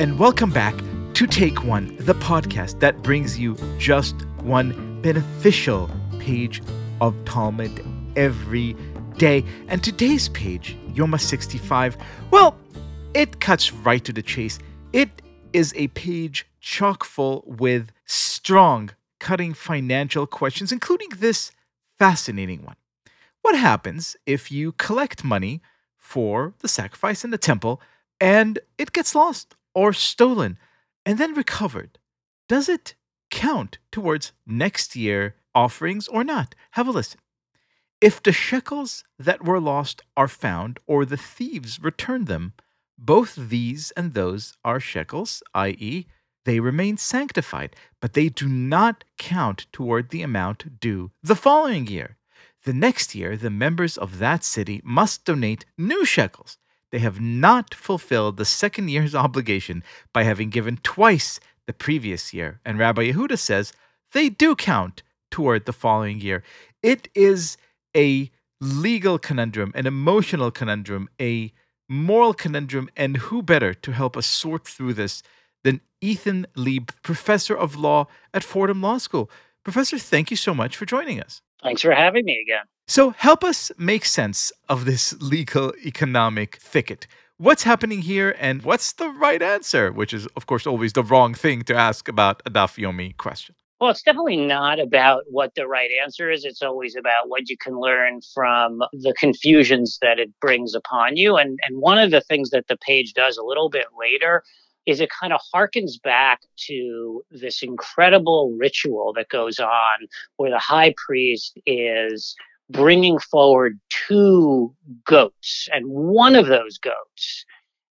and welcome back to Take One, the podcast that brings you just one beneficial page of Talmud every day. And today's page, Yoma 65, well, it cuts right to the chase. It is a page chock full with strong, cutting financial questions, including this fascinating one. What happens if you collect money for the sacrifice in the temple and it gets lost or stolen and then recovered? Does it count towards next year offerings or not? Have a listen. If the shekels that were lost are found or the thieves return them, both these and those are shekels, i.e., they remain sanctified, but they do not count toward the amount due the following year. The next year, the members of that city must donate new shekels. They have not fulfilled the second year's obligation by having given twice the previous year. And Rabbi Yehuda says they do count toward the following year. It is a legal conundrum, an emotional conundrum, a moral conundrum, and who better to help us sort through this than Ethan Leib, professor of law at Fordham Law School. Professor, thank you so much for joining us. Thanks for having me again. So, help us make sense of this legal economic thicket. What's happening here, and what's the right answer? Which is, of course, always the wrong thing to ask about a Daf Yomi question. Well, it's definitely not about what the right answer is. It's always about what you can learn from the confusions that it brings upon you. And, and one of the things that the page does a little bit later is it kind of harkens back to this incredible ritual that goes on where the high priest is bringing forward two goats. And one of those goats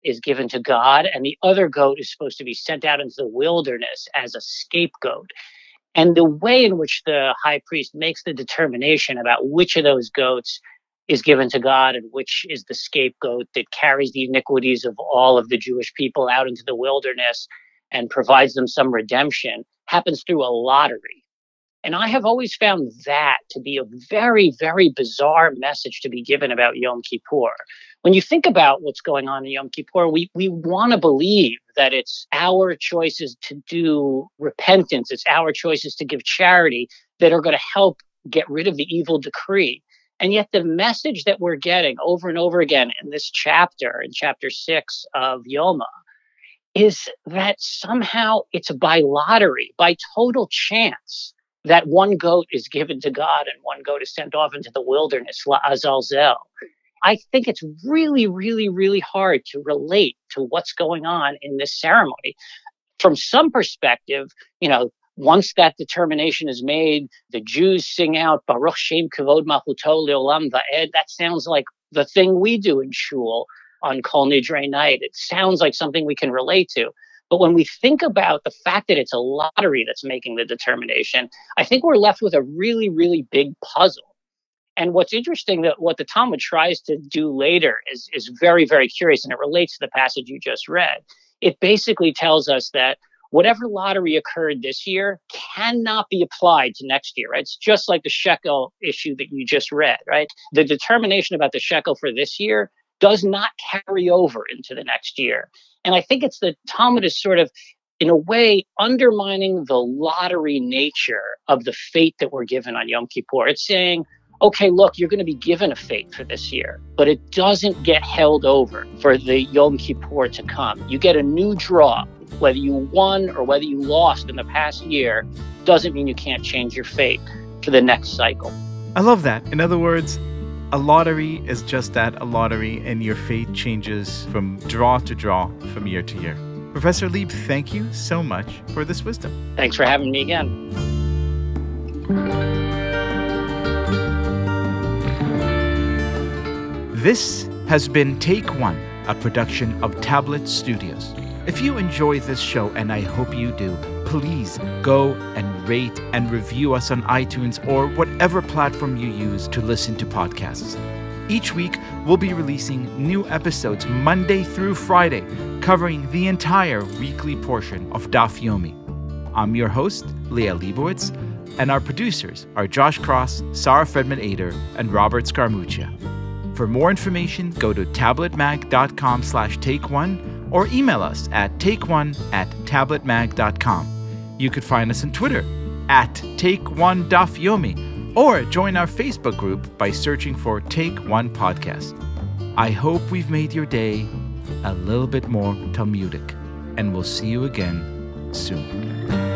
is given to God, and the other goat is supposed to be sent out into the wilderness as a scapegoat. And the way in which the high priest makes the determination about which of those goats is given to God and which is the scapegoat that carries the iniquities of all of the Jewish people out into the wilderness and provides them some redemption happens through a lottery. And I have always found that to be a very, very bizarre message to be given about Yom Kippur. When you think about what's going on in Yom Kippur, we, we want to believe that it's our choices to do repentance, it's our choices to give charity that are going to help get rid of the evil decree. And yet, the message that we're getting over and over again in this chapter, in chapter six of Yoma, is that somehow it's by lottery, by total chance, that one goat is given to God and one goat is sent off into the wilderness, La Azazel. I think it's really, really, really hard to relate to what's going on in this ceremony. From some perspective, you know, once that determination is made, the Jews sing out Baruch Shem Kavod Malchuto Leolam Va'ed. That sounds like the thing we do in shul on Kol Nidre night. It sounds like something we can relate to. But when we think about the fact that it's a lottery that's making the determination, I think we're left with a really, really big puzzle. And what's interesting that what the Talmud tries to do later is, is very, very curious, and it relates to the passage you just read. It basically tells us that whatever lottery occurred this year cannot be applied to next year. Right? It's just like the shekel issue that you just read, right? The determination about the shekel for this year does not carry over into the next year. And I think it's the Talmud is sort of, in a way, undermining the lottery nature of the fate that we're given on Yom Kippur. It's saying, okay, look, you're going to be given a fate for this year, but it doesn't get held over for the Yom Kippur to come. You get a new draw. Whether you won or whether you lost in the past year doesn't mean you can't change your fate for the next cycle. I love that. In other words, a lottery is just that a lottery, and your fate changes from draw to draw from year to year. Professor Leib, thank you so much for this wisdom. Thanks for having me again. This has been Take One, a production of Tablet Studios. If you enjoy this show, and I hope you do, please go and rate and review us on iTunes or whatever platform you use to listen to podcasts. Each week, we'll be releasing new episodes Monday through Friday, covering the entire weekly portion of Daf Yomi. I'm your host, Liel Leibovitz, and our producers are Josh Cross, Sarah Fredman Ader, and Robert Scaramuccia. For more information, go to tabletmag.com slash take one or email us at takeone at tabletmag.com. You could find us on Twitter at takeone.yomi or join our Facebook group by searching for Take One Podcast. I hope we've made your day a little bit more Talmudic, and we'll see you again soon.